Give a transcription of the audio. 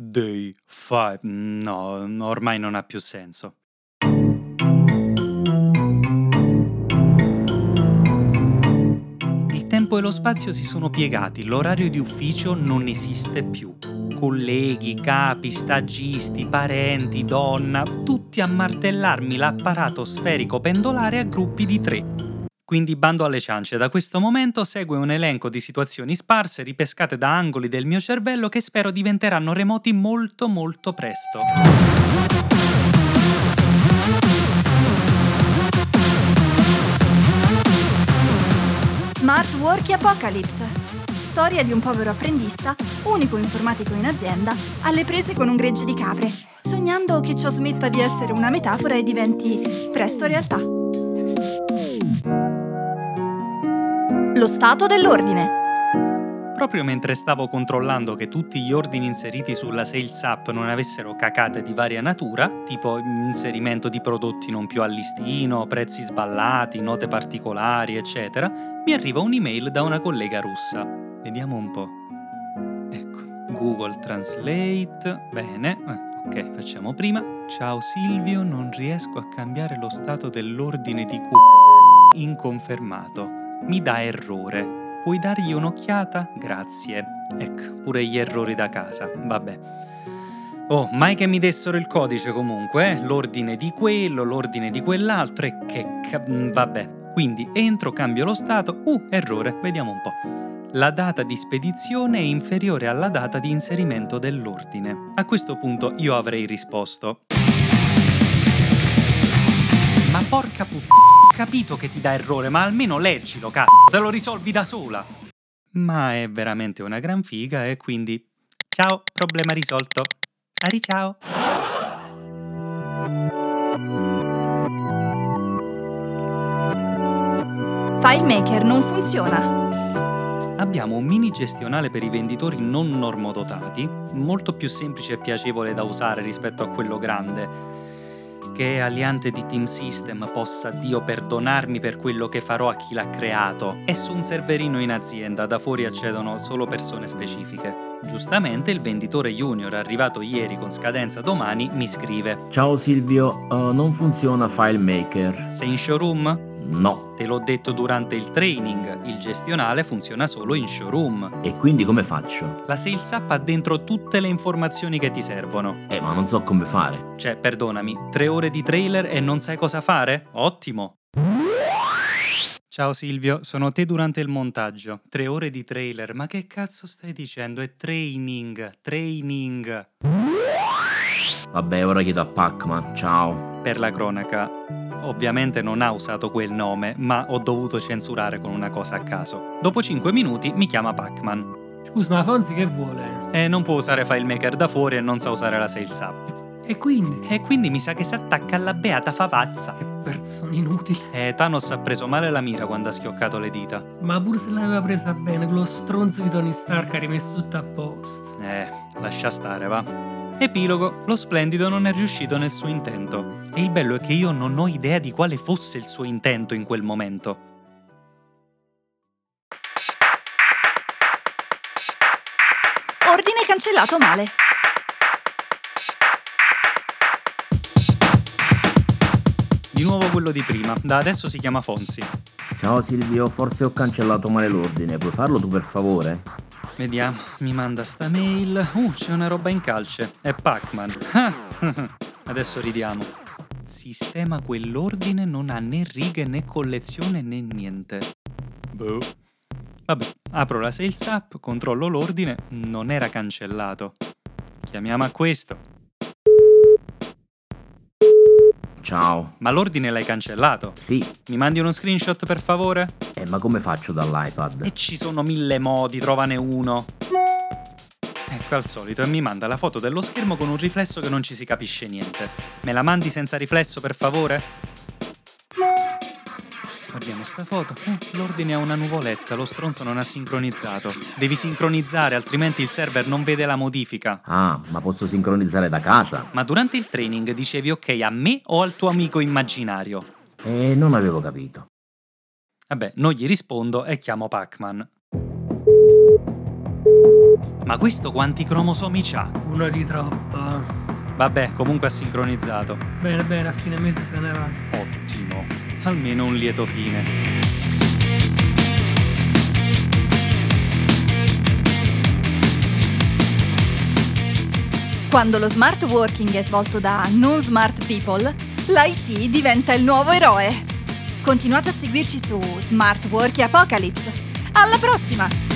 Day 5. No, ormai non ha più senso. Il tempo e lo spazio si sono piegati, l'orario di ufficio non esiste più. Colleghi, capi, stagisti, parenti, donna, tutti a martellarmi l'apparato sferico pendolare a gruppi di tre. Quindi bando alle ciance, da questo momento segue un elenco di situazioni sparse ripescate da angoli del mio cervello che spero diventeranno remoti molto molto presto. Smart Work Apocalypse. Storia di un povero apprendista, unico informatico in azienda, alle prese con un gregge di capre, sognando che ciò smetta di essere una metafora e diventi presto realtà. Lo stato dell'ordine. Proprio mentre stavo controllando che tutti gli ordini inseriti sulla Sales App non avessero cacate di varia natura, tipo inserimento di prodotti non più al listino, prezzi sballati, note particolari, eccetera, mi arriva un'email da una collega russa. Vediamo un po'. Ecco, Google Translate, bene, eh, ok, facciamo prima. Ciao Silvio, non riesco a cambiare lo stato dell'ordine di Q. Inconfermato mi dà errore. Puoi dargli un'occhiata? Grazie. Ecco, pure gli errori da casa. Vabbè. Oh, mai che mi dessero il codice comunque, eh? L'ordine di quello, l'ordine di quell'altro e che... Ca- mm, vabbè. Quindi entro, cambio lo stato. Uh, errore, vediamo un po'. La data di spedizione è inferiore alla data di inserimento dell'ordine. A questo punto io avrei risposto. Ma porca puttana capito che ti dà errore, ma almeno leggilo, cazzo, te lo risolvi da sola. Ma è veramente una gran figa e quindi... Ciao, problema risolto. Ari ciao. FileMaker non funziona. Abbiamo un mini gestionale per i venditori non normodotati, molto più semplice e piacevole da usare rispetto a quello grande che aliante di Team System possa Dio perdonarmi per quello che farò a chi l'ha creato. È su un serverino in azienda, da fuori accedono solo persone specifiche. Giustamente il venditore junior arrivato ieri con scadenza domani mi scrive Ciao Silvio, uh, non funziona FileMaker. Sei in showroom? No. Te l'ho detto durante il training, il gestionale funziona solo in showroom. E quindi come faccio? La Sales App ha dentro tutte le informazioni che ti servono. Eh, ma non so come fare. Cioè, perdonami, tre ore di trailer e non sai cosa fare? Ottimo! Ciao Silvio, sono te durante il montaggio. Tre ore di trailer, ma che cazzo stai dicendo? È training, training. Vabbè, ora chiedo a Pacman, ciao. Per la cronaca, Ovviamente non ha usato quel nome, ma ho dovuto censurare con una cosa a caso. Dopo 5 minuti mi chiama Pacman. Scusa, ma Fonzi che vuole? E non può usare FileMaker da fuori e non sa usare la Sales App. E quindi? E quindi mi sa che si attacca alla beata favazza. Che persone inutili. E Thanos ha preso male la mira quando ha schioccato le dita. Ma pur se l'aveva presa bene, quello stronzo di Tony Stark ha rimesso tutto a posto. Eh, lascia stare, va. Epilogo, lo splendido non è riuscito nel suo intento. E il bello è che io non ho idea di quale fosse il suo intento in quel momento. Ordine cancellato male. Di nuovo quello di prima, da adesso si chiama Fonzi. Ciao Silvio, forse ho cancellato male l'ordine, puoi farlo tu per favore? Vediamo, mi manda sta mail. Uh, c'è una roba in calce. È Pac-Man. Adesso ridiamo. Sistema quell'ordine non ha né righe né collezione né niente. Boh. Vabbè, apro la Sales App, controllo l'ordine, non era cancellato. Chiamiamo a questo. Ciao. Ma l'ordine l'hai cancellato? Sì. Mi mandi uno screenshot per favore? Eh, ma come faccio dall'iPad? E ci sono mille modi, trovane uno. Ecco al solito e mi manda la foto dello schermo con un riflesso che non ci si capisce niente. Me la mandi senza riflesso per favore? Guardiamo sta foto. Uh, l'ordine ha una nuvoletta, lo stronzo non ha sincronizzato. Devi sincronizzare, altrimenti il server non vede la modifica. Ah, ma posso sincronizzare da casa? Ma durante il training dicevi ok a me o al tuo amico immaginario? Eh, non avevo capito. Vabbè, non gli rispondo e chiamo Pacman. Ma questo quanti cromosomi c'ha? Uno di troppo. Vabbè, comunque ha sincronizzato. Bene, bene, a fine mese se ne va. Ottimo. Almeno un lieto fine. Quando lo smart working è svolto da non smart people, l'IT diventa il nuovo eroe. Continuate a seguirci su Smart Working Apocalypse. Alla prossima!